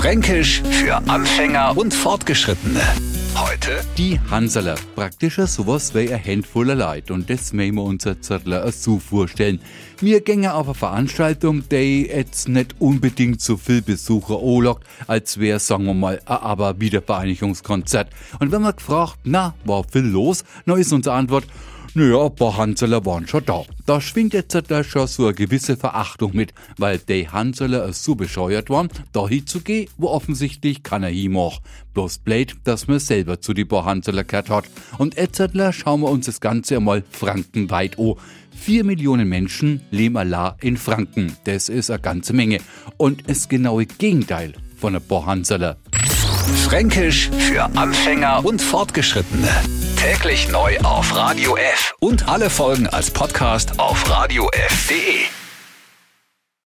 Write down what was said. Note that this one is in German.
Fränkisch für Anfänger und Fortgeschrittene. Heute Die Hanseler, praktisch sowas wie ein Handvoll Leid und das möchten wir uns jetzt so vorstellen. Wir gehen auf eine Veranstaltung, die jetzt nicht unbedingt so viel Besucher anlockt, als wäre, sagen wir mal, ein aber Wiedervereinigungskonzert. Und wenn man gefragt, na, war viel los, dann ist unsere Antwort, naja, ein paar Hanseler waren schon da. Da schwingt jetzt da schon so eine gewisse Verachtung mit, weil die Hanseler so bescheuert waren, da hinzugehen, wo offensichtlich keiner hinmacht. Bloß blöd, dass man selber zu die paar Hanseler gehört hat. Und jetzt schauen wir uns das Ganze einmal frankenweit an. Vier Millionen Menschen leben allein in Franken. Das ist eine ganze Menge. Und das genaue Gegenteil von ein paar Hanseler. Fränkisch für Anfänger und Fortgeschrittene. Täglich neu auf Radio F und alle Folgen als Podcast auf radiof.de.